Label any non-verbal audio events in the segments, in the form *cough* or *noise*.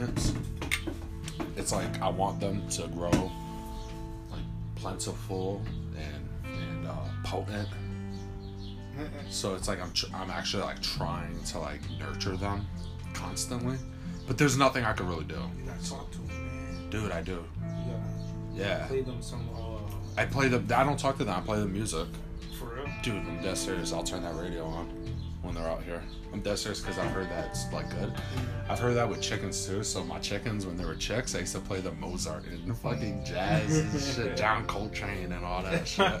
plants. It's like I want them to grow like plentiful and and uh, potent. So it's like I'm tr- I'm actually like trying to like nurture them constantly, but there's nothing I can really do. You gotta talk to them, man. Dude, I do. Yeah, play them some. Uh, I play the. I don't talk to them. I play the music. for real. Dude, I'm dead serious. I'll turn that radio on when they're out here. I'm dead serious because I've heard that it's like good. I've heard that with chickens too. So my chickens, when they were chicks, I used to play the Mozart and fucking jazz and shit, John Coltrane and all that shit. *laughs*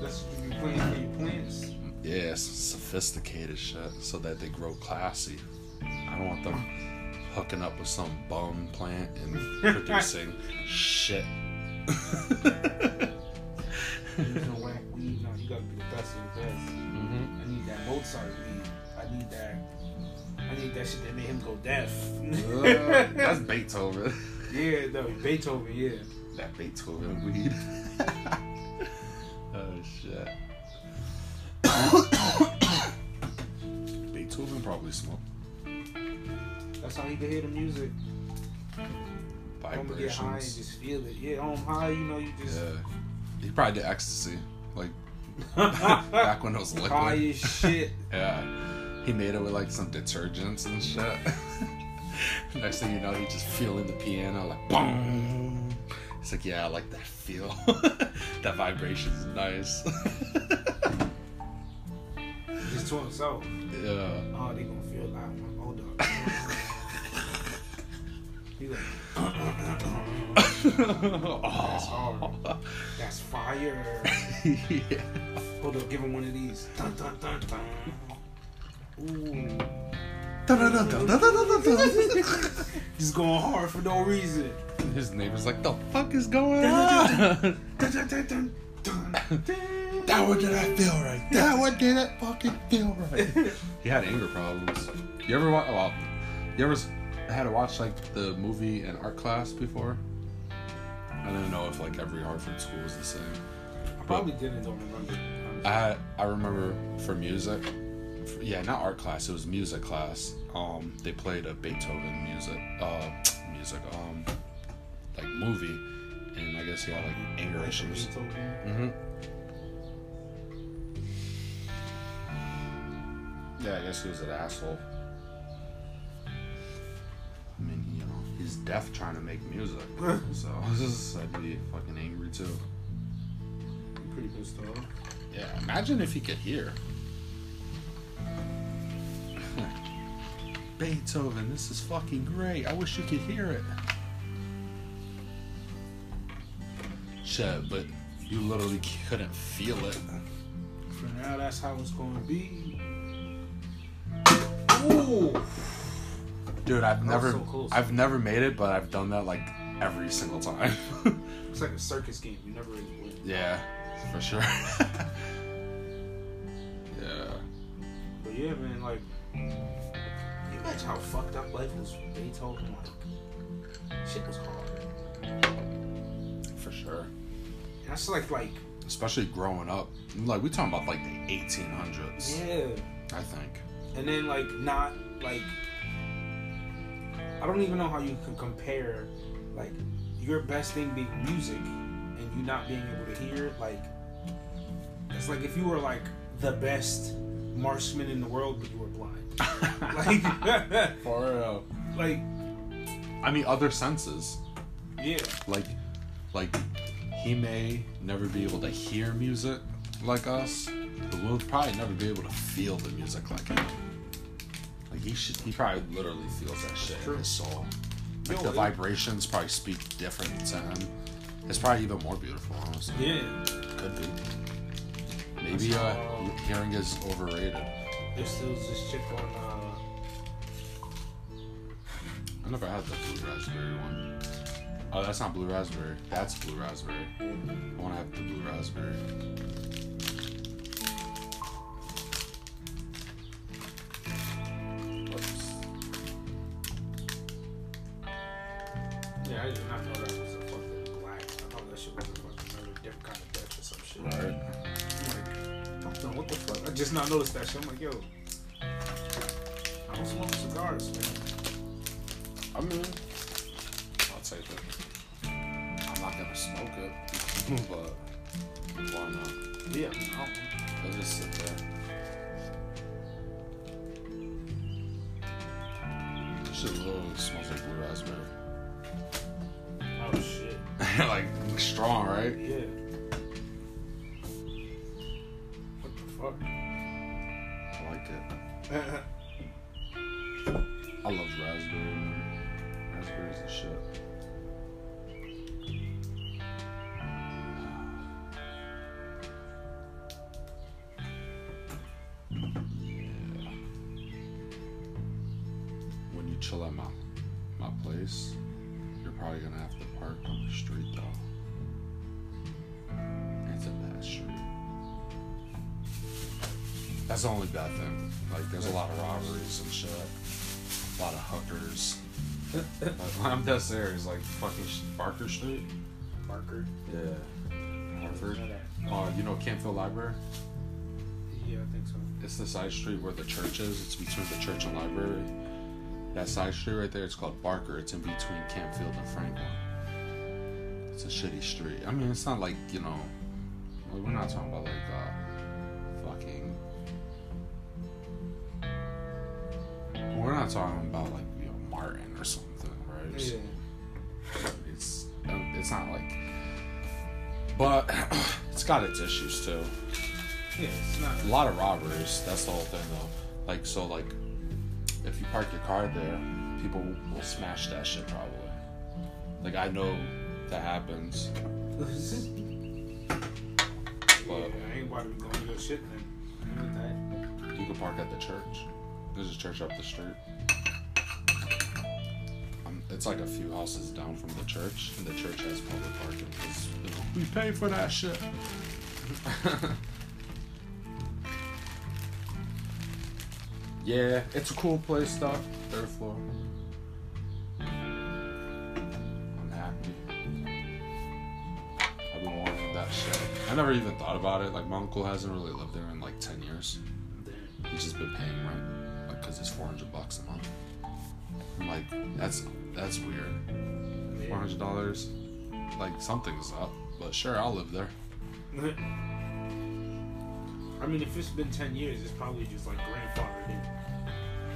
That's what you playing for your plants. yeah, sophisticated shit, so that they grow classy. I don't want them hooking up with some bum plant and producing *laughs* shit. *laughs* You know, whack weed. No, you gotta be the best of the best. hmm I need that Mozart weed. I need that. I need that shit that made him go deaf. *laughs* that's Beethoven. yeah, no, Beethoven. Yeah. That Beethoven weed. *laughs* oh shit. *coughs* Beethoven probably smoked That's how he could hear the music. I'm gonna get high and just feel it. Yeah, on high, you know, you just Yeah. He probably did ecstasy, like *laughs* back when it was high liquid. as shit. Yeah. He made it with like some detergents and shit. *laughs* Next thing you know, he's just feeling the piano like boom. It's like, yeah, I like that feel. *laughs* that vibration's nice. Just to himself. yeah. Oh, they gonna feel like my hold up. He like, that's oh. hard. That's fire. *laughs* yeah. Hold up, give him one of these. Dun, dun, dun, dun. Ooh. Just going hard for no reason. His neighbor's like, the fuck is going on? Dun, dun, dun, dun, dun, dun. that one did I feel right. That one did it fucking feel right. *laughs* he had anger problems. You ever watch? Well, you ever had to watch like the movie in art class before? I don't know if like every Hartford school is the same. I probably didn't don't remember. I I remember for music, for- yeah, not art class. It was music class. Um, they played a Beethoven music, uh, music, um, like movie, and I guess he had like anger issues. Mm-hmm. Yeah, I guess he was an asshole. Deaf trying to make music, *laughs* so *laughs* I'd be fucking angry too. Pretty good stuff. Yeah, imagine if he could hear. *laughs* Beethoven, this is fucking great. I wish you could hear it. Shit, but you literally couldn't feel it. For now, that's how it's gonna be. Ooh. Dude, I've never so close. I've never made it, but I've done that like every single time. *laughs* It's like a circus game. You never really win. yeah, for sure. *laughs* yeah. But yeah, man, like, you imagine how fucked up life was with Beethoven. Like, shit was hard. For sure. And that's like, like, Especially growing up. Like we talking about like the eighteen hundreds, yeah. I think. And then like, not like, I don't even know how you can compare, like, your best thing being music and you not being able to hear it. Like, it's like if you were like the best marksman in the world, but you were blind. *laughs* like, *laughs* For real. like, I mean, other senses. yeah. Like, like he may never be able to hear music like us, but we'll probably never be able to feel the music like him. He should, he probably literally feels that shit True. in his soul. Like Yo, the it- vibrations probably speak different to him. It's probably even more beautiful, honestly. Yeah. Could be. Maybe uh, hearing is overrated. There's still this chick on uh I never had the blue raspberry one. Oh, that's not blue raspberry. That's blue raspberry. I want to have the blue raspberry. Yeah, I did not know that was a fucking black. I thought that shit was a fucking another different kind of death or some shit. Right. I'm like, I don't what the fuck. I just not noticed that shit. I'm like, yo. I was smoking cigars, man. I mean, I'll take it. I'm not gonna smoke it, *laughs* but why not? Yeah, no. It'll just sit there. This shit literally smells like blue raspberry. *laughs* Like strong, right? Yeah. What the fuck? I like it. *laughs* That's the only bad thing. Like, there's a lot of robberies and shit. A lot of hookers. Like, I'm dead serious. Like, fucking Barker Street. Barker. Yeah. Hartford. Oh, you know Campfield Library? Yeah, I think so. It's the side street where the church is. It's between the church and library. That side street right there, it's called Barker. It's in between Campfield and Franklin. It's a shitty street. I mean, it's not like, you know, we're not talking not talking about like, you know, Martin or something, right? Yeah. It's, um, it's not like. But *clears throat* it's got its issues too. Yeah, it's not. A lot of robberies. That's the whole thing, though. Like, so, like, if you park your car there, people will smash that shit probably. Like, I know that happens, *laughs* yeah, but I ain't about to be going to your shit then. I ain't with you can park at the church. There's a church up the street. It's like a few houses down from the church, and the church has public parking because you know, we pay for that shit. *laughs* yeah, it's a cool place, though. Third floor. I'm happy. I've been wanting that shit. I never even thought about it. Like my uncle hasn't really lived there in like ten years. He's just been paying rent, like, cause it's four hundred bucks a month. I'm like, that's that's weird. Four hundred dollars, like something's up. But sure, I'll live there. *laughs* I mean, if it's been 10 years, it's probably just like grandfathered in.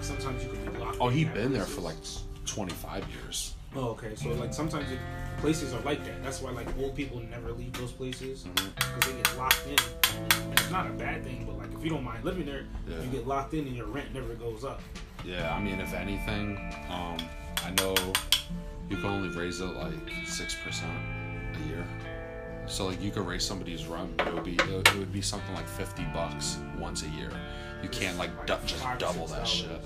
Sometimes you could be locked Oh, he at been there for like twenty five years. Oh, okay. So, like, sometimes it, places are like that. That's why, like, old people never leave those places mm-hmm. because they get locked in. And it's not a bad thing, but, like, if you don't mind living there, Yeah. you get locked in and your rent never goes up. Yeah, I mean, if anything, um, I know you can only raise it like six percent a year. So like you could raise somebody's rent, but it would be it would, be something like fifty bucks once a year. You can't like du- just double or double six that shit.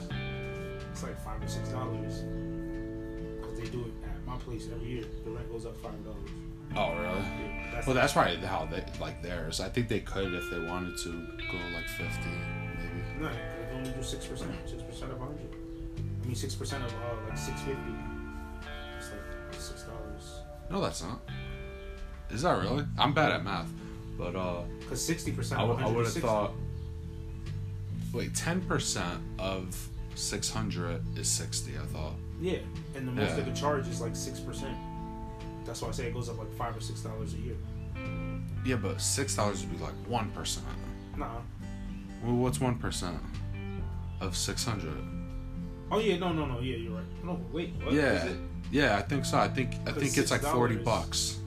It's like five or six dollars. Because they do it at my place every year. The rent goes up five dollars. Oh really? Yeah, that's Well, that's probably how they like theirs. I think they could if they wanted to go like fifty, maybe. No, only do six percent. Six percent of hundred. I mean, six percent of uh, like six fifty. It's like six dollars. No, that's not. Is that really? I'm bad at math, but uh, Cause sixty percent I, I would have thought. Wait, ten percent of six hundred is sixty. I thought. Yeah, and the most Yeah. they could charge is like six percent. That's why I say it goes up like five or six dollars a year. Yeah, but six dollars would be like one percent. Nah. Well, what's one percent of six hundred? Oh yeah, no, no, no. Yeah, you're right. No, wait. What is Yeah, it? yeah, I think so. I think I think it's like forty bucks.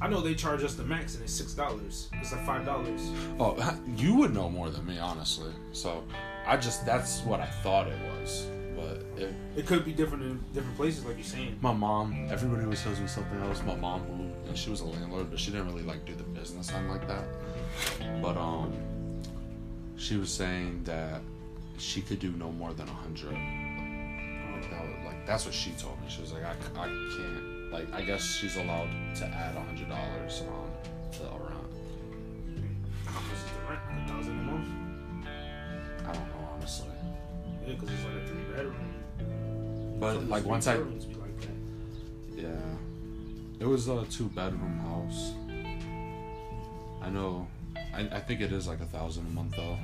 I know they charge us the max, and it's six dollars. It's like five dollars. Oh, you would know more than me, honestly. So, I just that's what I thought it was. But it, It could be different in different places, like you're saying. my mom, everybody always tells me something else. My mom, who and she was a landlord, but she didn't really like do the business end like that. But um, she was saying that she could do no more than a hundred. Like, that was- like that's what she told me. She was like, i, I can't. Like I guess she's allowed to add a hundred dollars on to the rent. How much is the rent? A thousand a month? I don't know honestly. Yeah, because it's like a three bedroom. But Some like once I be like that. Yeah. It was a two bedroom house. I know I, I think it is like a thousand a month though.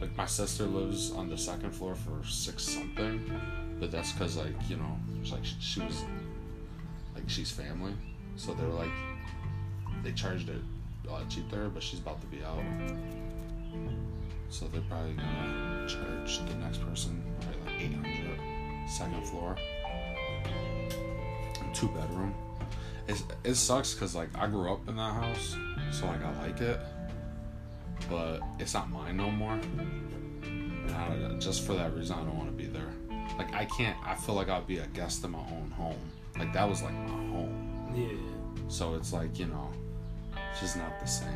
Like my sister lives on the second floor for six something, but that's because like you know, it's like she, was like she's family, so they're like they charged it uh, cheap there, but she's about to be out, so they're probably gonna charge the next person probably like eight hundred, second floor, two bedroom. It's, it sucks because like I grew up in that house, so like I like it, but it's not mine no more. Just for that reason, I don't want to be there. Like I can't. I feel like I'd be a guest in my own home. Like that was like my home. Yeah. So it's like you know, it's just not the same.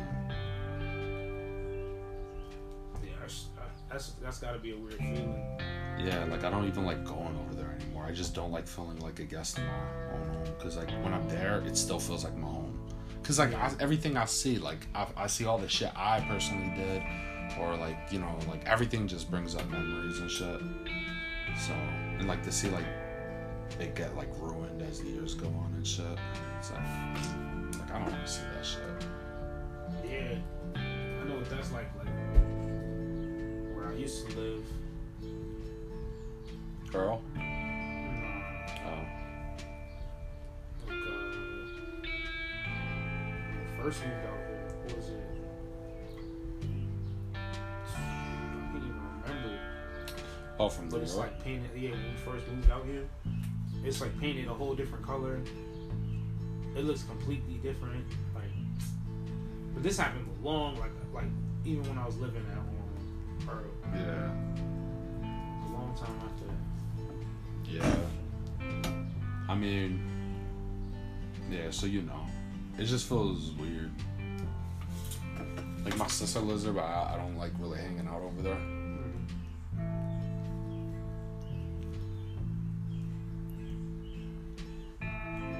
Yeah, that's that's, that's got to be a weird feeling. Yeah, like I don't even like going over there anymore. I just don't like feeling like a guest in my own home because like when I'm there, it still feels like my home. Cause like I, everything I see, like I, I see all the shit I personally did, or like you know, like everything just brings up memories and shit. So and like to see like it get like ruined as the years go on and shit. It's like, like I don't want to see that shit. Yeah, I know what that's like. Like where I used to live. Girl. First moved out here. Was it? I can't even remember. Oh, from But New it's York. like painted. Yeah, when we first moved out here, it's like painted a whole different color. It looks completely different. Like, but this happened long, like like even when I was living at home, or Yeah. a long time after. that. Yeah. I mean, yeah, so you know. It just feels weird. Like, my sister lives there, but I, I don't like really hanging out over there.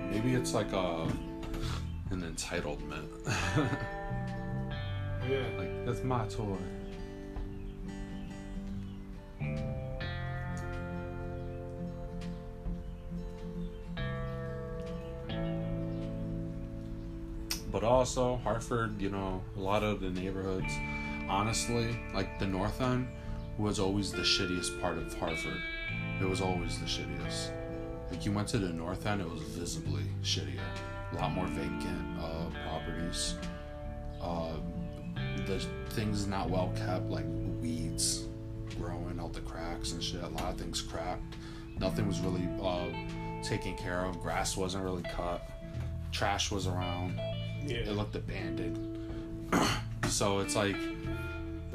Maybe it's like a, an entitlement. *laughs* Yeah. like, that's my toy. Also, Hartford, you know, a lot of the neighborhoods, honestly, like the North End was always the shittiest part of Hartford. It was always the shittiest. Like you went to the North End, it was visibly shittier. A lot more vacant uh, properties. Uh, the things not well kept, like weeds growing out the cracks and shit. A lot of things cracked. Nothing was really uh, taken care of. Grass wasn't really cut. Trash was around. Yeah. It looked abandoned. *clears throat* so it's like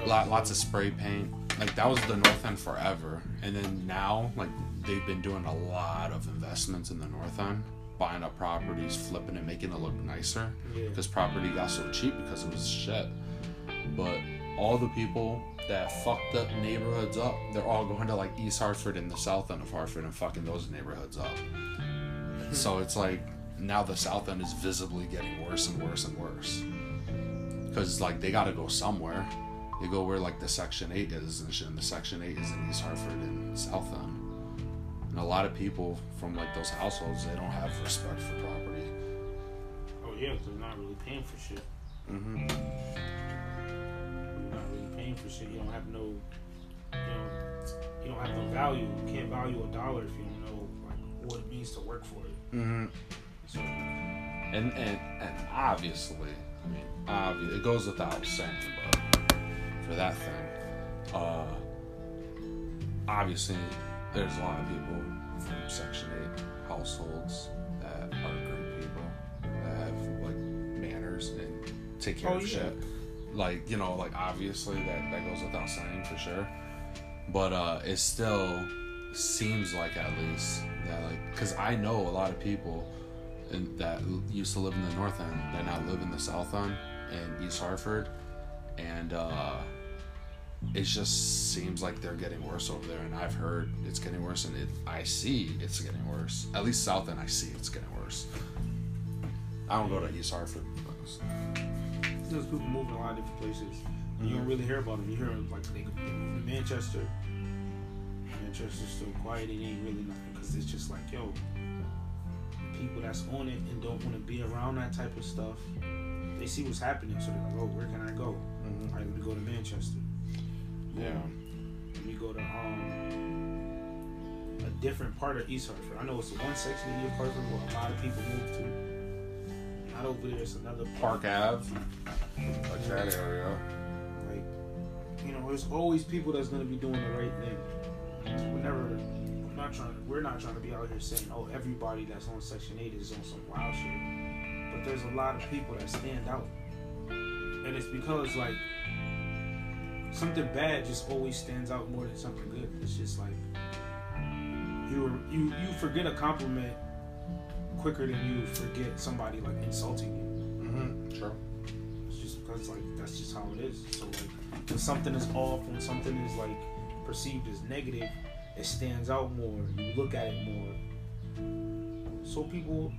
lot, lots of spray paint. Like that was the North End forever, and then now like they've been doing a lot of investments in the North End, buying up properties, flipping it, making it look nicer. Yeah. Because property got so cheap because it was shit. But all the people that fucked up neighborhoods up, they're all going to like East Hartford and the South End of Hartford and fucking those neighborhoods up. *laughs* So it's like now the South End is visibly getting worse and worse and worse. Because like they got to go somewhere. They go where like the Section Eight is and shit. And the Section Eight is in East Hartford and South End. And a lot of people from like those households, they don't have respect for property. Oh yeah, they're not really paying for shit. Mm-hmm. You're not really paying for shit. You don't have no, you know, you don't have no value. You can't value a dollar if you don't know like what it means to work for it. hmm So And and and obviously, I mean, obvi- it goes without saying, but for that thing, uh, obviously, there's a lot of people from Section Eight households that are great people that have like manners and take care Oh, of yeah. shit. Like you know, like obviously that that goes without saying for sure. But uh, it still seems like at least that like because I know a lot of people in, that used to live in the North End that now live in the South End in East Hartford, and uh, it just seems like they're getting worse over there. And I've heard it's getting worse, and it, I see it's getting worse. At least South End, I see it's getting worse. I don't go to East Hartford. there's people moving a lot of different places. You don't really hear about them. You hear like they, they move to Manchester. Manchester's still quiet. It ain't really nothing because it's just like yo, people that's on it and don't want to be around that type of stuff. They see what's happening, so they're like, oh, where can I go? Mhm. I let me go to Manchester. Yeah. Let me go to um a different part of East Hartford. I know it's one section of East Hartford where a lot of people move to. Not over there. It's another Park Ave, like that area. Like, you know, there's always people that's gonna be doing the right thing. We're never. I'm not trying. We're not trying to be out here saying, "Oh, everybody that's on Section Eight is on some wild shit." But there's a lot of people that stand out, and it's because like something bad just always stands out more than something good. It's just like you you you forget a compliment quicker than you forget somebody like insulting you. Mm-hmm. Sure. It's just because like that's just how it is. So like when something is off, when something is like perceived as negative, it stands out more. You look at it more. So people,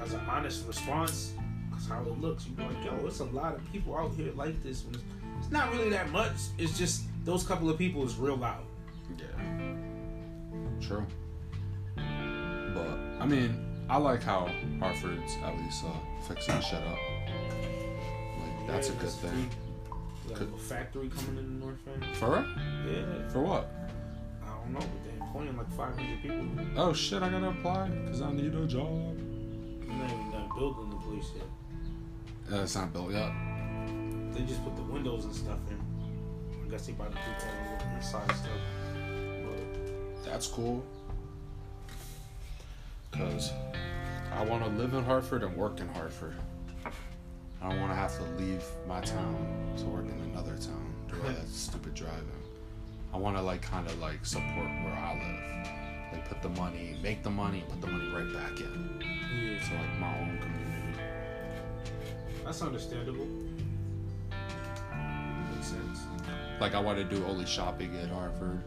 as an honest response, that's how it looks. You like, yo, it's a lot of people out here like this. When it's, it's not really that much. It's just those couple of people is real loud. Yeah. True. But I mean, I like how Hartford's at least uh, fixing shit up. Like that's a good thing. Got a factory coming in the north end. For? Yeah, For what? Don't know, but they're employing like 500 people. Oh shit! I gotta apply because I need a job. They're not even done building the place yet. Uh, it's not built yet. They just put the windows and stuff in. I guess they about to do all the inside stuff. But That's cool. Cause I want to live in Hartford and work in Hartford. I don't want to have to leave my town to work in another town. Do all that *laughs* stupid driving. I want to like kind of like support where I live. Like put the money, make the money, put the money right back in. yeah, So like my own community. that's understandable. Makes sense. Like I want to do only shopping at Hartford.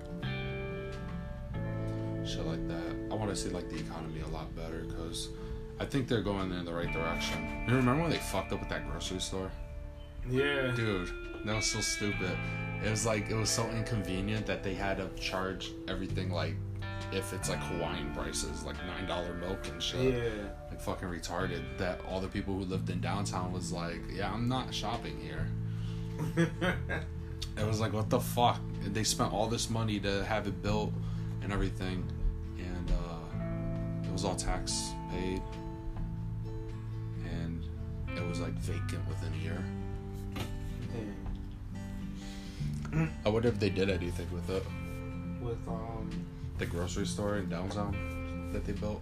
Shit like that. I want to see like the economy a lot better because I think they're going in the right direction. You remember when they fucked up with that grocery store? Yeah. Dude, that was so stupid. It was like it was so inconvenient that they had to charge everything like if it's like Hawaiian prices, like nine dollar milk and shit. Yeah. Like fucking retarded. That all the people who lived in downtown was like, yeah, I'm not shopping here. *laughs* It was like, what the fuck? They spent all this money to have it built and everything, and uh, it was all tax paid, and it was like vacant within a year. I wonder if they did anything with it. With um The grocery store in downtown that they built.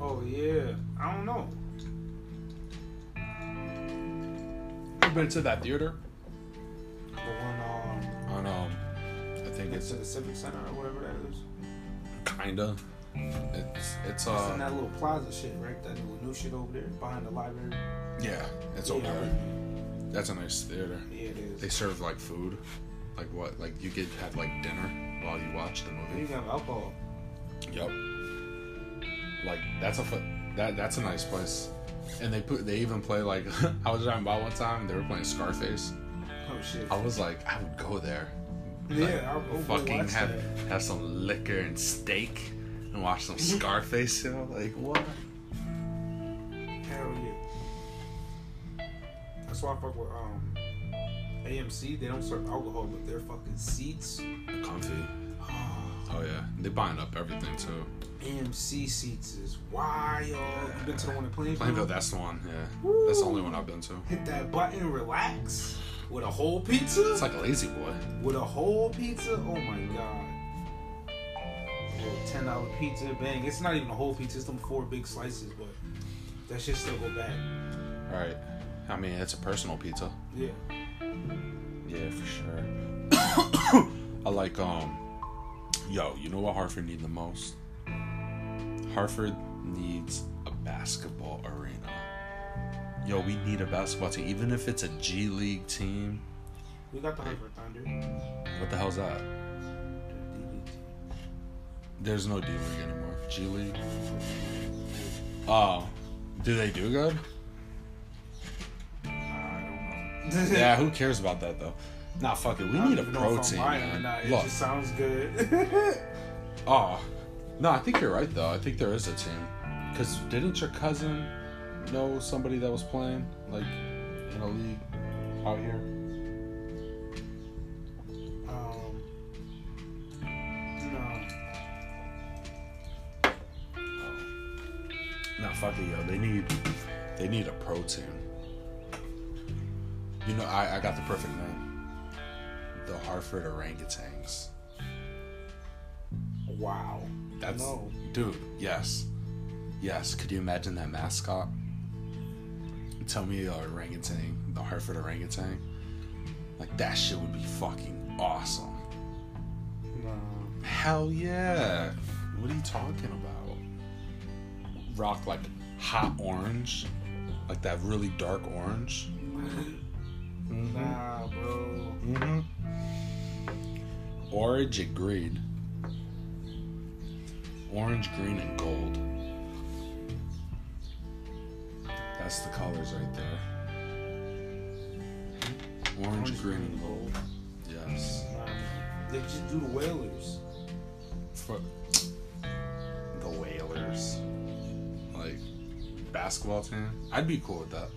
oh yeah. I don't know. You been to that theater? The one um On um, I think it's to the Civic Center or whatever that is. kinda. It's it's It's uh in that little plaza shit, right? That little new shit over there behind the library. Yeah, it's yeah, over. That's a nice theater. Yeah, it is. They serve like food, like what? Like you could have like dinner while you watch the You movie. can have alcohol. Yep. Like that's a that that's a nice place. And they put they even play like *laughs* I was driving by one time and they were playing Scarface. Oh shit. I was like I would go there. yeah, I'll, I'll Fucking have that. have some liquor and steak and watch some *laughs* Scarface. You know, like what? That's why I fuck with um AMC. They don't serve alcohol, but their fucking seats. Comfy. Oh yeah, they buying up everything too. AMC seats is wild. You been to the one in Plainville? Plainville, that's the one. Yeah, that's the only one I've been to. Hit that button, relax. With a whole pizza? It's like a lazy boy. With a whole pizza? Oh my god. Little ten dollar pizza, bang. It's not even a whole pizza, it's them four big slices, but that shit still go back. Right. I mean, it's a personal pizza. Yeah. Yeah, for sure. *coughs* I like um yo, you know what Hartford need the most? Hartford needs a basketball arena. Yo, we need a basketball team, even if it's a G League team. We got the Hartford Thunder. What the hell's that? There's no D League anymore. G League. Oh, do they do good? *laughs* yeah, who cares about that though? Nah, fuck it. We need a protein. man. Not, it Look. just sounds good. *laughs* oh, no, I think you're right though. I think there is a team. Cause didn't your cousin know somebody that was playing like in a league out here? Um, no. Nah, fuck it, yo. They need they need a protein. You know, I, I got the perfect name. The Hartford orangutans. Wow. That's No. dude. Yes, yes. Could you imagine that mascot? Tell me a orangutan, the Hartford orangutan. Like that shit would be fucking awesome. Nah. Hell yeah! What are you talking about? Rock like hot orange, like that really dark orange. *laughs* Nah, bro. Mm-hmm. Orange and green. Orange, green, and gold. That's the colors right there. Orange, green, and gold. Yes. They just do the whalers. For the Whalers. Like basketball team. I'd be cool with that.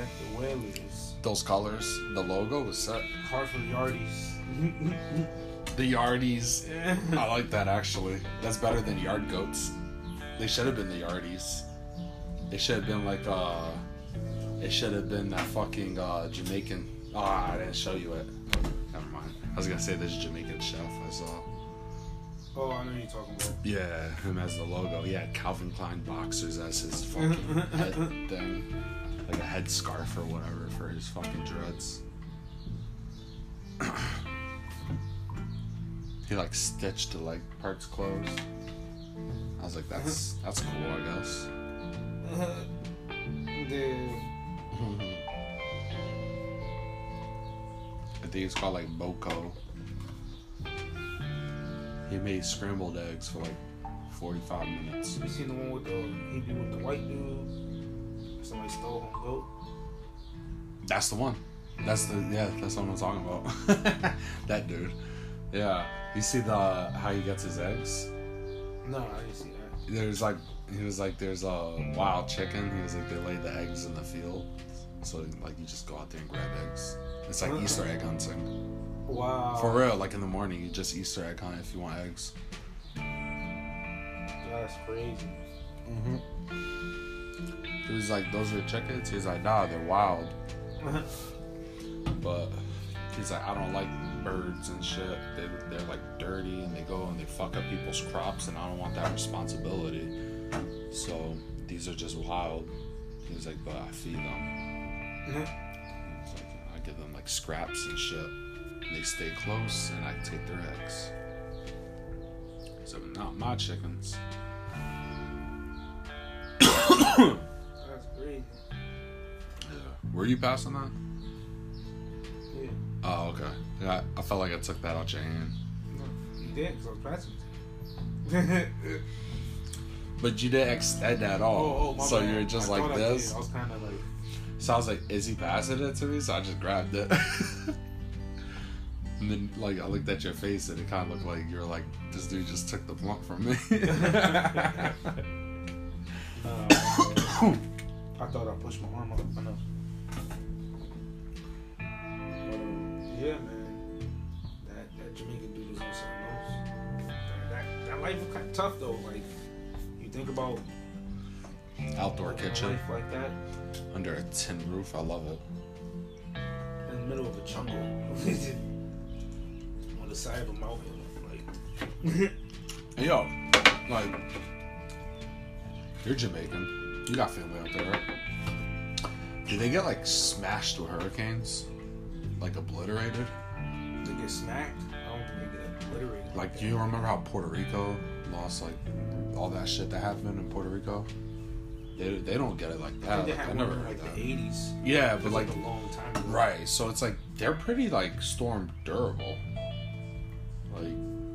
Yeah, man. Bring back the whalers. Those colors, the logo was set. Hartford Yardies. *laughs* The Yardies. I like that actually. That's better than Yard Goats. They should have been the Yardies. They should have been like uh it should have been that fucking uh Jamaican oh, I didn't show you it. Never mind. I was gonna say this Jamaican chef I saw. oh, I know you're talking about. Yeah, him as the logo. He had Calvin Klein boxers as his fucking *laughs* head thing. Like a head scarf or whatever for his fucking dreads. *coughs* he like stitched the like parts closed. I was like, that's *laughs* that's cool, I guess. Dude. *laughs* I think it's called like Boko. He made scrambled eggs for like 45 minutes. you seen the one with the he be with the white dude? Somebody stole him goat. That's the one. That's the yeah. That's what I'm talking about. *laughs* that dude. Yeah. You see the how he gets his eggs? No, I didn't see that. There's like he was like there's a wild chicken. He was like they lay the eggs in the field, so like you just go out there and grab eggs. It's like Easter egg hunting. Wow. For real, like in the morning, you just Easter egg hunt if you want eggs. That's crazy. Mm-hmm. He was like, those are chickens. He was like, nah, they're wild. But he's like, I don't like birds and shit. They, they're like dirty and they go and they fuck up people's crops, and I don't want that responsibility. So these are just wild. He was like, but I feed them. He's like, I give them like scraps and shit. They stay close, and I take their eggs. So not my chickens. That's crazy. Yeah. Were you passing that? Yeah. Oh, okay. Yeah, I felt like I took that out your hand. No, you did because I was passing it. *laughs* But you didn't extend at oh, all. oh, my so bad. you're just I like thought I this. I was kind of like, So I was like, is he passing it to me? So I just grabbed it. *laughs* and then, like, I looked at your face and it kind of looked like you're like, this dude just took the blunt from me. *laughs* uh, *coughs* I thought I pushed my arm up. I know. But, um, yeah, man. That that Jamaican dude is on something else. That, that, that life was kind of tough though. Like you think about Outdoor kitchen life like that under a tin roof. I love it. in the middle of a jungle *laughs* on the side of a mountain. Like *laughs* Hey, yo, like, you're Jamaican. You got family out there, right? Do they get like smashed with hurricanes? Like obliterated? to get smacked. I don't think they get obliterated. Like, do you remember how Puerto Rico lost like all that shit that happened in Puerto Rico? They, they don't get it like I that. they Like, I never heard like that. the '80s. Yeah, but like, like a long time ago. right. So it's like they're pretty like storm durable. Like,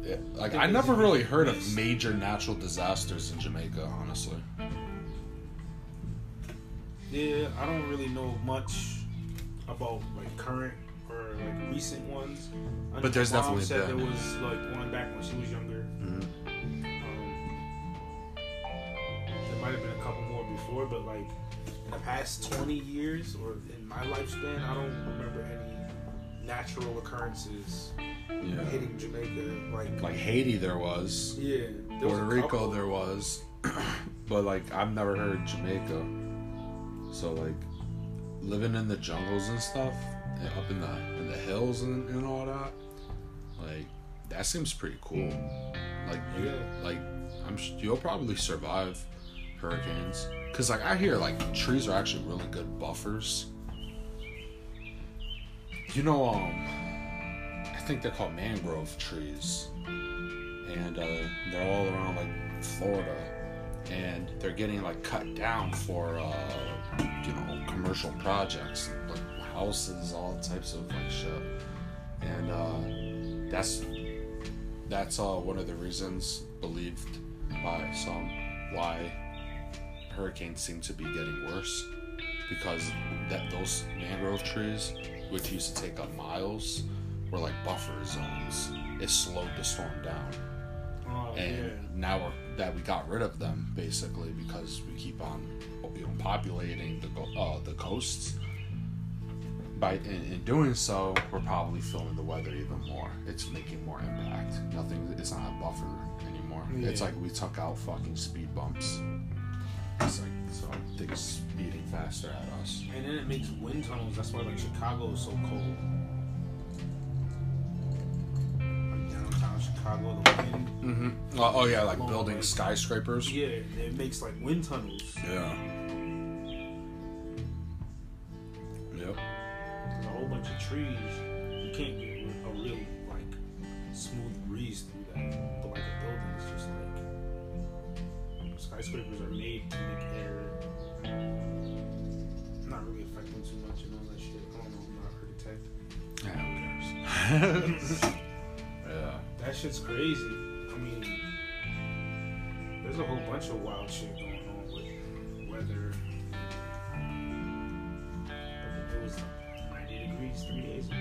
it, like think I never really heard of major natural disasters in Jamaica, honestly. Yeah, I don't really know much about like current or like recent ones. I But there's definitely said there was like one back when she was younger. Mhm. Um, there might have been a couple more before, but like in the past 20 years or in my lifespan, I don't remember any natural occurrences Yeah. hitting Jamaica. Like, Like Haiti, there was. yeah, There Puerto a Rico there was, *clears throat* but like I've never heard Jamaica. So like living in the jungles and stuff, up in the in the hills and, and all that, like that seems pretty cool. Like you like I'm you'll probably survive hurricanes because like I hear like trees are actually really good buffers. You know, um, I think they're called mangrove trees, and uh, they're all around like Florida, and they're getting like cut down for uh, you know commercial projects, like houses, all types of like shit, and uh, that's that's uh, one of the reasons believed by some why hurricanes seem to be getting worse because that those mangrove trees which used to take up miles were like buffer zones. It slowed the storm down. Oh, and yeah. now we're, that we got rid of them basically because we keep on you know, populating the uh, the coasts. By in, in doing so we're probably feeling the weather even more. It's making more impact. Nothing it's not a buffer anymore. It's like we took out fucking speed bumps. It's like so things speeding faster at us. And then it makes wind tunnels. That's why like Chicago is so cold. Mm-hmm. oh, oh yeah like Long building way. skyscrapers Yeah, it makes like wind tunnels. yeah yep There's a whole bunch of trees. You can't get a real like smooth breeze through that. But like a building is just like skyscrapers are made to make air not really affecting too much and all that shit. I don't know, I'm not an architect. yeah who cares *laughs* *laughs* yeah That shit's crazy. I there's a whole bunch of wild shit going on with weather. It was 90 degrees three days ago.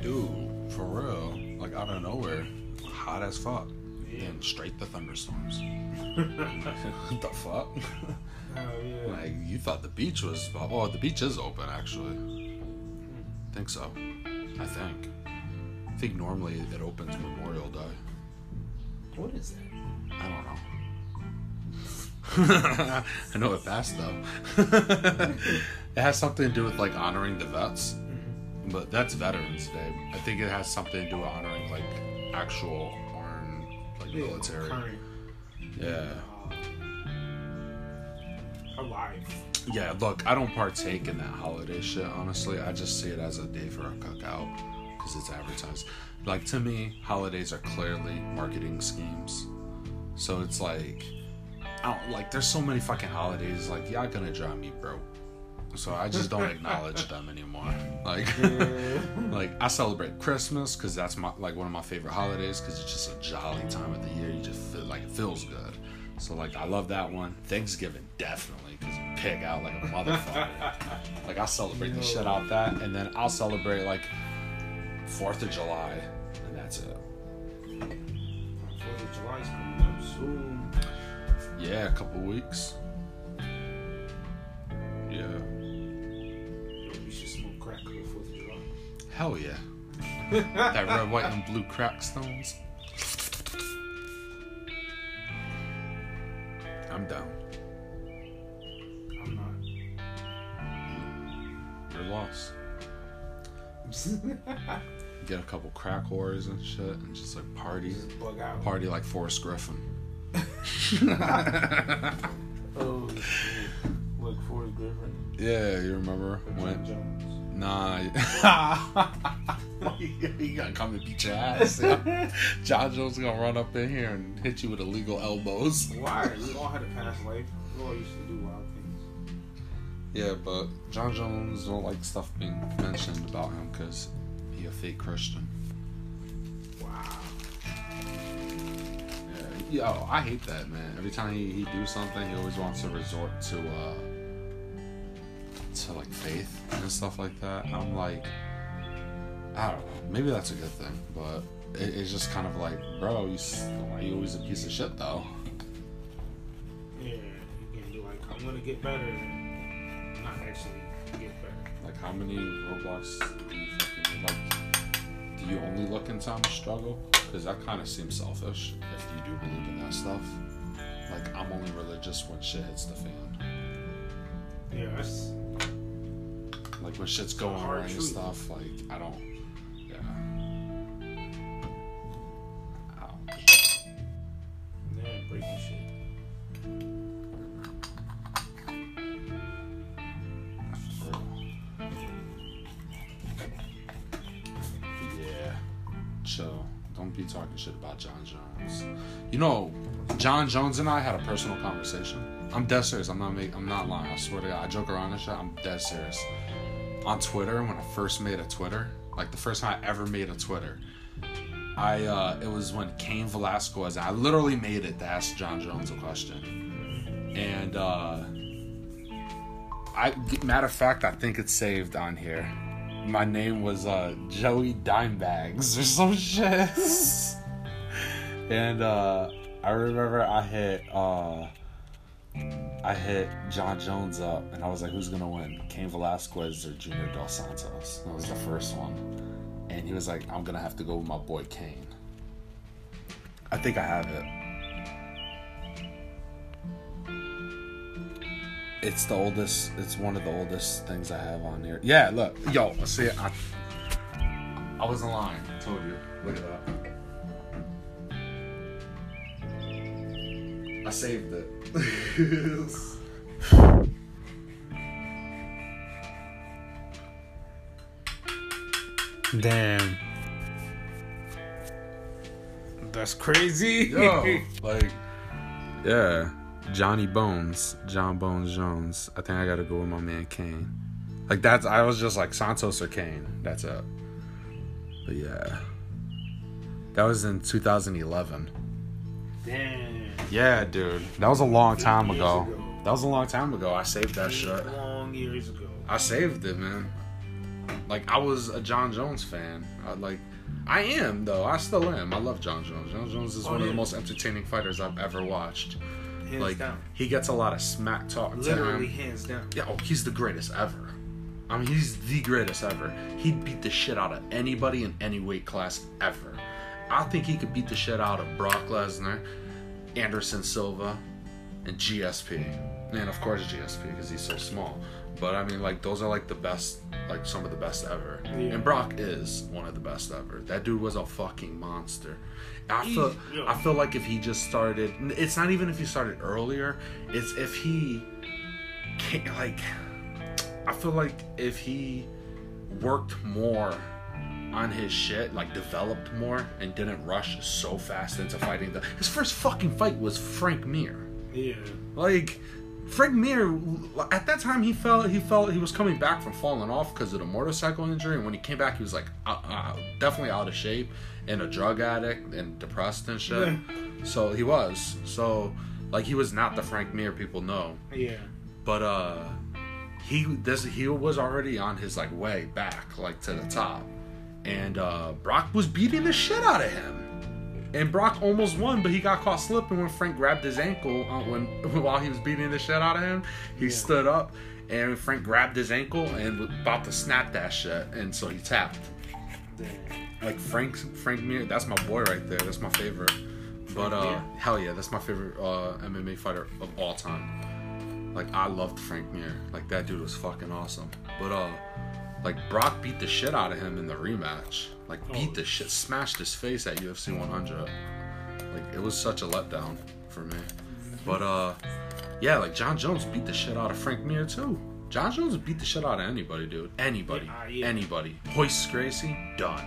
Dude, for real. Like out of nowhere. Hot as fuck. Yeah. And straight the thunderstorms. what *laughs* the fuck? Oh yeah. like you thought the beach was oh the beach is open actually. Hmm. think so. I think. I think normally it opens Memorial Day. What is that? I don't know. *laughs* I know it passed though. *laughs* it has something to do with like honoring the vets. But that's Veterans Day. I think it has something to do with honoring like actual foreign like Yeah, military. current, Yeah. uh, alive. Yeah, look, I don't partake in that holiday shit, honestly. I just see it as a day for a cookout because it's advertised. Like, to me, holidays are clearly marketing schemes. So it's like, I don't like, there's so many fucking holidays. Like, y'all gonna drive me broke. So I just don't *laughs* acknowledge them anymore. *laughs* Like, *laughs* like I celebrate Christmas because that's my like one of my favorite holidays because it's just a jolly time of the year. You just feel like it feels good. So like I love that one. Thanksgiving definitely because you pig out like a motherfucker. like I celebrate the shit out that, and then I'll celebrate like Fourth of July, and that's it. Fourth of July's coming up soon. Yeah, a couple weeks. Yeah, we should smoke crack on the Fourth of July. hell yeah. *laughs* that red, white, and blue crack stones. I'm down. I'm not. You're lost. *laughs* Get a couple crack whores and shit, and just like party, Just bug out. party like Forrest Griffin. *laughs* Oh, shit. Look, Forrest Griffin. Yeah, you remember John when? Jones. Nah, *laughs* *laughs* you gotta come and beat your ass. Yeah. Jon Jones gonna run up in here and hit you with illegal elbows. Why? We all had a past life. We all used to do wild things. Yeah, but Jon Jones don't like stuff being mentioned about him because he a fake Christian. Wow. Yeah, yo, I hate that man. Every time he, he do something, he always wants to resort to uh to like faith and stuff like that. And I'm like, I don't know. Maybe that's a good thing, but it, it's just kind of like, bro, you why you always a piece of shit though? Yeah, you can be like, I'm gonna get better, not actually get better. Like, how many Roblox do you fucking like? Do you only look in time to struggle? because that kind of seems selfish if you do believe in that stuff. Like I'm only religious when shit hits the fan. Yes. Like when shit's going hard on and stuff. Like I don't. Jones and I had a personal conversation. I'm dead serious. I'm not make, I'm not lying. I swear to God. I joke around and shit. I'm dead serious. On Twitter, when I first made a Twitter, like the first time I ever made a Twitter, I uh it was when Cain Velasquez. I literally made it to ask Jon Jones a question, and uh I matter of fact, I think it's saved on here. My name was uh Joey Dimebags or some *laughs* shit. and uh I remember I hit uh I hit Jon Jones up and I was like, who's gonna win? Cain Velasquez or Junior Dos Santos? That was the first one. And he was like, I'm gonna have to go with my boy Cain. I think I have it. It's the oldest. It's one of the oldest things I have on here. Yeah, look, yo, see, I, I wasn't lying. I told you. Look at that. Saved it. Damn. That's crazy. Yo, *laughs* like, yeah, Johnny Bones, Jon Bones Jones. I think I gotta go with my man Cain. Like that's, I was just like Santos or Cain. That's it. But yeah, that was in 2011. Damn. Yeah, dude, that was a long time ago. ago. That was a long time ago. I saved that shit. Long years ago. I saved it, man. Like I was a Jon Jones fan. I like I am though. I still am. I love Jon Jones. Jon Jones is Oh, one of the most entertaining fighters I've ever watched. Hands like down. he gets a lot of smack talk. to Literally him. hands down. Yeah, oh, he's the greatest ever. I mean, he's the greatest ever. He'd beat the shit out of anybody in any weight class ever. I think he could beat the shit out of Brock Lesnar, Anderson Silva, and GSP. And of course GSP because he's so small. But I mean, like those are like the best, like some of the best ever. Yeah. And Brock is one of the best ever. That dude was a fucking monster. I feel, yeah. I feel like if he just started, it's not even if he started earlier. It's if he, can't, like, I feel like if he worked more on his shit, like developed more and didn't rush so fast into fighting the his first fucking fight was Frank Mir. Yeah. Like Frank Mir at that time he felt he felt he was coming back from falling off because of the motorcycle injury and when he came back he was like uh, uh, definitely out of shape and a drug addict and depressed and shit. Yeah. So he was. So like he was not the Frank Mir people know Yeah. but uh he this he was already on his like way back like to the top and uh brock was beating the shit out of him and brock almost won but he got caught slipping when frank grabbed his ankle uh, when *laughs* while he was beating the shit out of him he Yeah. stood up and frank grabbed his ankle and was about to snap that shit and so he tapped like Frank Frank Mir, that's my boy right there. That's my favorite. But uh, Mir? hell yeah, that's my favorite uh, MMA fighter of all time. Like I loved Frank Mir. Like that dude was fucking awesome. But uh, like Brock beat the shit out of him in the rematch. Like beat Oh. the shit, smashed his face at UFC 100. Like it was such a letdown for me. But uh, yeah, like Jon Jones beat the shit out of Frank Mir too. Jon Jones beat the shit out of anybody, dude. Anybody, Yeah, yeah. anybody. Royce Gracie, done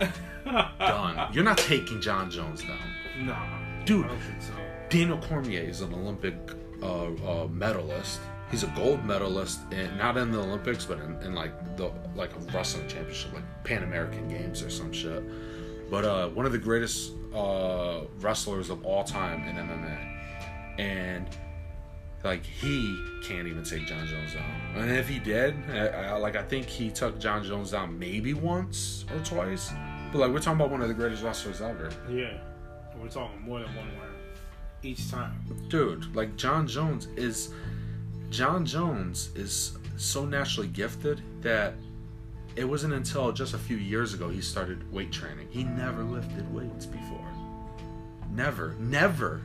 *laughs* done. You're not taking Jon Jones down. Nah. Dude. I don't think so. Daniel Cormier is an Olympic uh, uh, medalist. He's a gold medalist, and not in the Olympics, but in, in like the like a wrestling championship, like Pan American Games or some shit. But uh, one of the greatest uh, wrestlers of all time in MMA, and like he can't even take Jon Jones down. And if he did, I, I, like I think he took Jon Jones down maybe once or twice. But like we're talking about one of the greatest wrestlers ever. Yeah. We're talking more than one round each time. dude like jon jones is jon jones is so naturally gifted that it wasn't until just a few years ago he started weight training. He never lifted weights before. Never, never.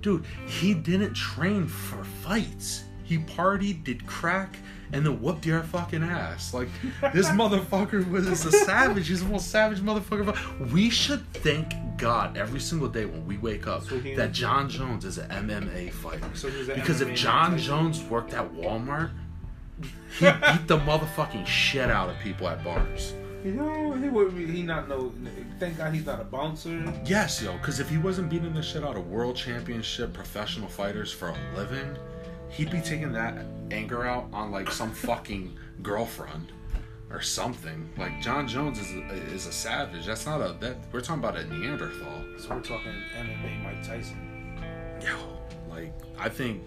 Dude, he didn't train for fights. He partied, did crack, and then whooped your fucking ass. Like this motherfucker was a savage. He's the most savage motherfucker. We should thank God every single day when we wake up So he- that Jon Jones is an MMA fighter. So because MMA if Jon. Jones worked at Walmart, he beat the motherfucking shit out of people at bars. You know, he would be, he not know. Thank God he's not a bouncer. Yes, yo, because if he wasn't beating the shit out of world championship professional fighters for a living, he'd be taking that anger out on like some fucking girlfriend or something. Like Jon Jones is a, is a savage. That's not a that we're talking about a Neanderthal. So we're talking MMA Mike Tyson. Yo, like I think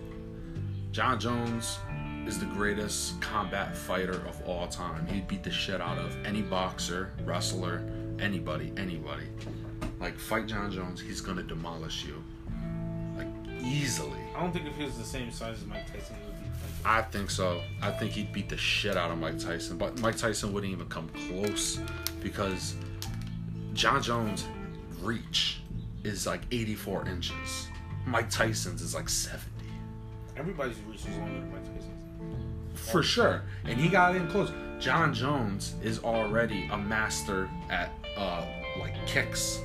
Jon Jones is the greatest combat fighter of all time. He'd beat the shit out of any boxer, wrestler, anybody, anybody. Like fight Jon Jones, he's gonna demolish you. Like easily. I don't think if he was the same size as Mike Tyson, he would I think so. I think he'd beat the shit out of Mike Tyson, but Mike Tyson wouldn't even come close because Jon Jones' reach is like 84 inches. Mike Tyson's is like 70. everybody's reach is longer than Mike Tyson's. For sure. And he got in close. Jon Jones is already a master at uh like kicks.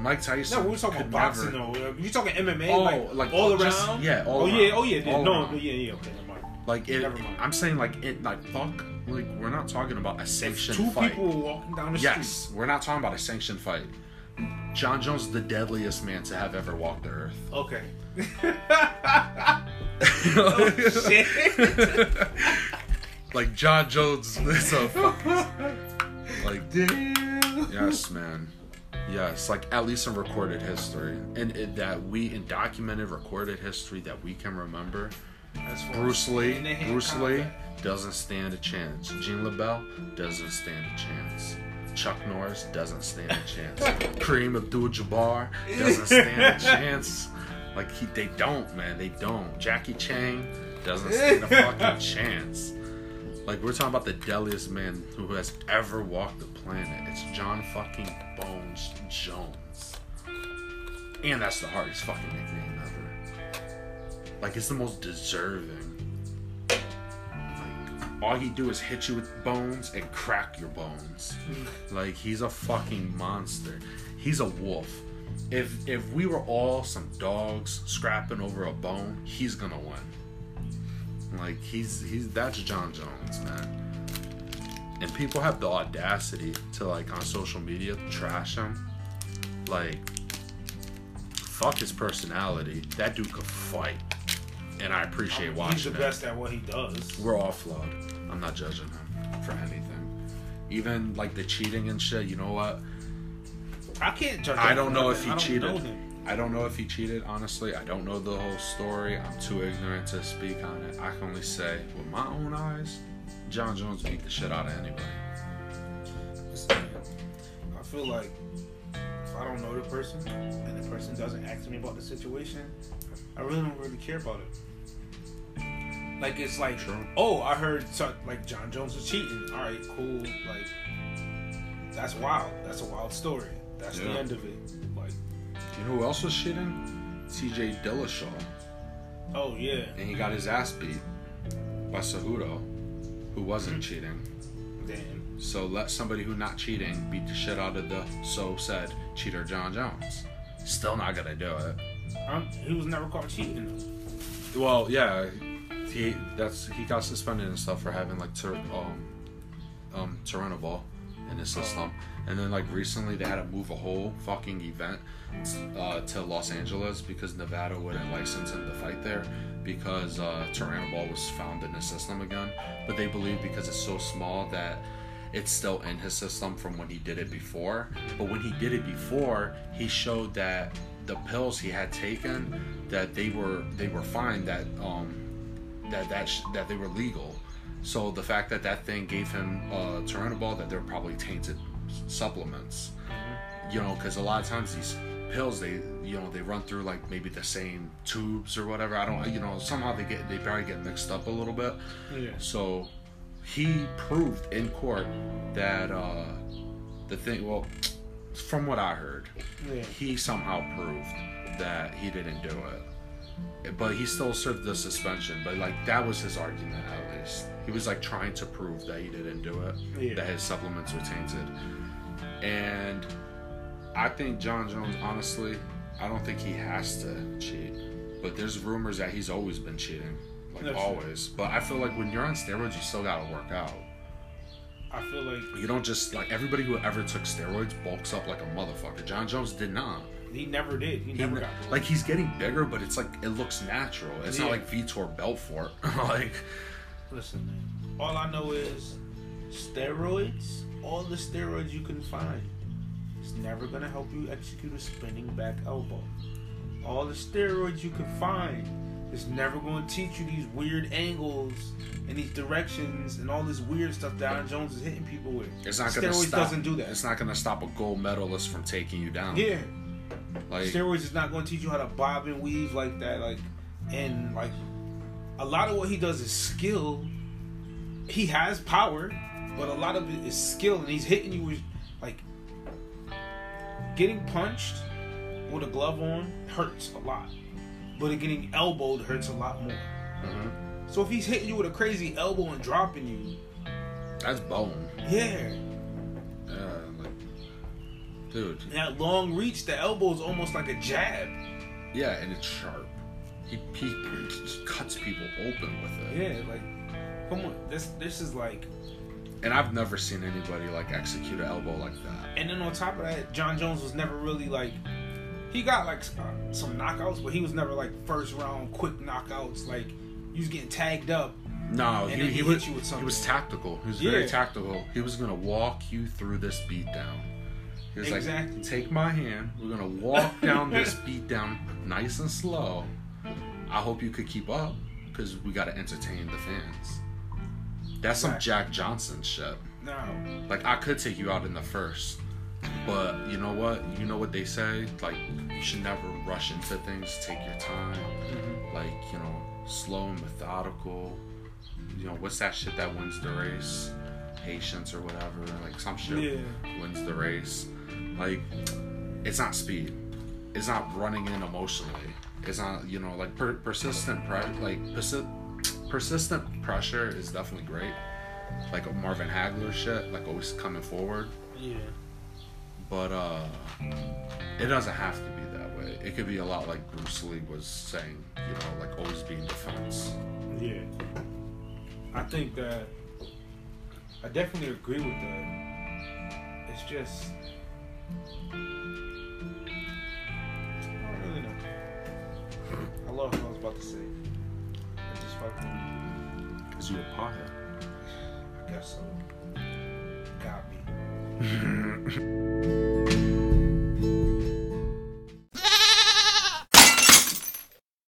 Mike Tyson. No, we're talking about boxing never- though. You're talking MMA, Oh, like, like, all oh, just- around. yeah, all oh yeah, around. oh yeah, yeah. No, around. yeah, yeah. Okay, never mind. Like it, Never mind. I'm saying like it like fuck like we're not talking about a sanctioned Two fight. people walking down the Yes, we're not talking about a sanctioned fight. Jon Jones is the deadliest man to have ever walked the earth. Okay. oh *laughs* shit. like Jon Jones is a *laughs* fucking like Damn. Yes, man. Yes, like at least in recorded history, and it, that we in documented recorded history that we can remember. As Bruce Lee, Bruce Lee doesn't stand a chance. Gene LeBell doesn't stand a chance. Chuck Norris doesn't stand a chance. *laughs* Kareem Abdul-Jabbar doesn't stand a chance. Like he, they don't, man. They don't. Jackie Chan doesn't stand a *laughs* fucking chance. Like we're talking about the deadliest man who has ever walked the planet. It's Jon fucking Bones Jones. And that's the hardest fucking nickname ever. Like it's the most deserving. Like all he do is hit you with bones and crack your bones. Hmm. like he's a fucking monster. He's a wolf. If if we were all some dogs scrapping over a bone, he's gonna win. Like he's he's that's Jon Jones, man. And people have the audacity to like on social media trash him. Like fuck his personality. That dude could fight. And I appreciate He's watching he's the it. best at what he does. We're all flawed. I'm not judging him for anything. Even like the cheating and shit, you know what? I can't judge. I don't know if he I cheated. I don't know if he cheated, honestly. I don't know the whole story. I'm too ignorant to speak on it. I can only say, with my own eyes, Jon Jones beat the shit out of anybody. I feel like if I don't know the person and the person doesn't ask me about the situation, I really don't really care about it. Like it's like, True. oh, I heard like Jon Jones was cheating. All right, cool. Like that's wild. That's a wild story. That's the end of it. Like, You know who else was cheating? T.J. Dillashaw. oh yeah, And he got his ass beat by Cejudo, who wasn't cheating. damn. So let somebody who not cheating beat the shit out of the so said cheater Jon Jones. Still not gonna do it. Um, he was never caught cheating. Well, yeah, he that's he got suspended and stuff for having like ter- um um Turinabol in his system, and then like recently they had to move a whole fucking event uh, to Los Angeles because Nevada wouldn't license him to fight there because uh, was found in his system again, but they believe because it's so small that it's still in his system from when he did it before. But when he did it before, he showed that the pills he had taken that they were they were fine that um that that sh- that they were legal. So the fact that that thing gave him uh, that they're probably tainted supplements. You know, because a lot of times these pills, they you know they run through like maybe the same tubes or whatever. I don't, you know, somehow they get they probably get mixed up a little bit. Yeah. So he proved in court that uh, the thing. Well, from what I heard, Yeah. he somehow proved that he didn't do it. But he still served the suspension. But like that was his argument at least. He was like trying to prove that he didn't do it. Yeah. That his supplements were tainted. And I think Jon Jones, honestly, I don't think he has to cheat. But there's rumors that he's always been cheating. Like That's true. always. But I feel like when you're on steroids, you still gotta work out. I feel like You don't just like everybody who ever took steroids bulks up like a motherfucker. Jon Jones did not. he never did. He He never ne- got like he's getting bigger, but it's like it looks natural. It's not like Vitor Belfort. *laughs* like Listen, man. All I know is steroids. All the steroids you can find. It's never gonna help you execute a spinning back elbow. All the steroids you can find is never going to teach you these weird angles and these directions and all this weird stuff that Jon Jones is hitting people with. it's not gonna steroids stop. doesn't do that. It's not gonna stop a gold medalist from taking you down. Yeah, Like steroids is not going to teach you how to bob and weave like that. Like, and like a lot of what he does is skill. He has power, but a lot of it is skill, and he's hitting you with like getting punched with a glove on hurts a lot, but getting elbowed hurts a lot more. mhm. So if he's hitting you with a crazy elbow and dropping you, that's bone. yeah, Yeah, like dude. that long reach, the elbow is almost like a jab. Yeah, and it's sharp. He, he, he cuts people open with it. Yeah, like come on, this this is like And I've never seen anybody like execute an elbow like that. And then on top of that, Jon Jones was never really like. He got like uh, some knockouts, but he was never like first round quick knockouts. Like you was getting tagged up. No, he, he, he was hit you with he was tactical. He was very tactical. He was gonna walk you through this beatdown. He was Exactly. like, "Take my hand. We're gonna walk down this *laughs* beatdown nice and slow. I hope you could keep up because we gotta entertain the fans." That's some Jack Johnson shit. No, Like I could take you out in the first, but you know what? You know what they say? Like you should never rush into things. Take your time. Mm-hmm. Like you know, slow and methodical. You know what's that shit that wins the race? Patience or whatever. Like some shit Yeah. wins the race. Like it's not speed. It's not running in emotionally. It's not you know like per- persistent pre- like persi- persistent pressure is definitely great. Like a Marvin Hagler shit, like always coming forward. yeah, But uh it doesn't have to be that way. It could be a lot like Bruce Lee was saying, you know, like always be in defense. yeah. I think that I definitely agree with that. It's just I don't really know. I lost what I was about to say. I fucking Cause you a pothead. I guess so. Got me. *laughs*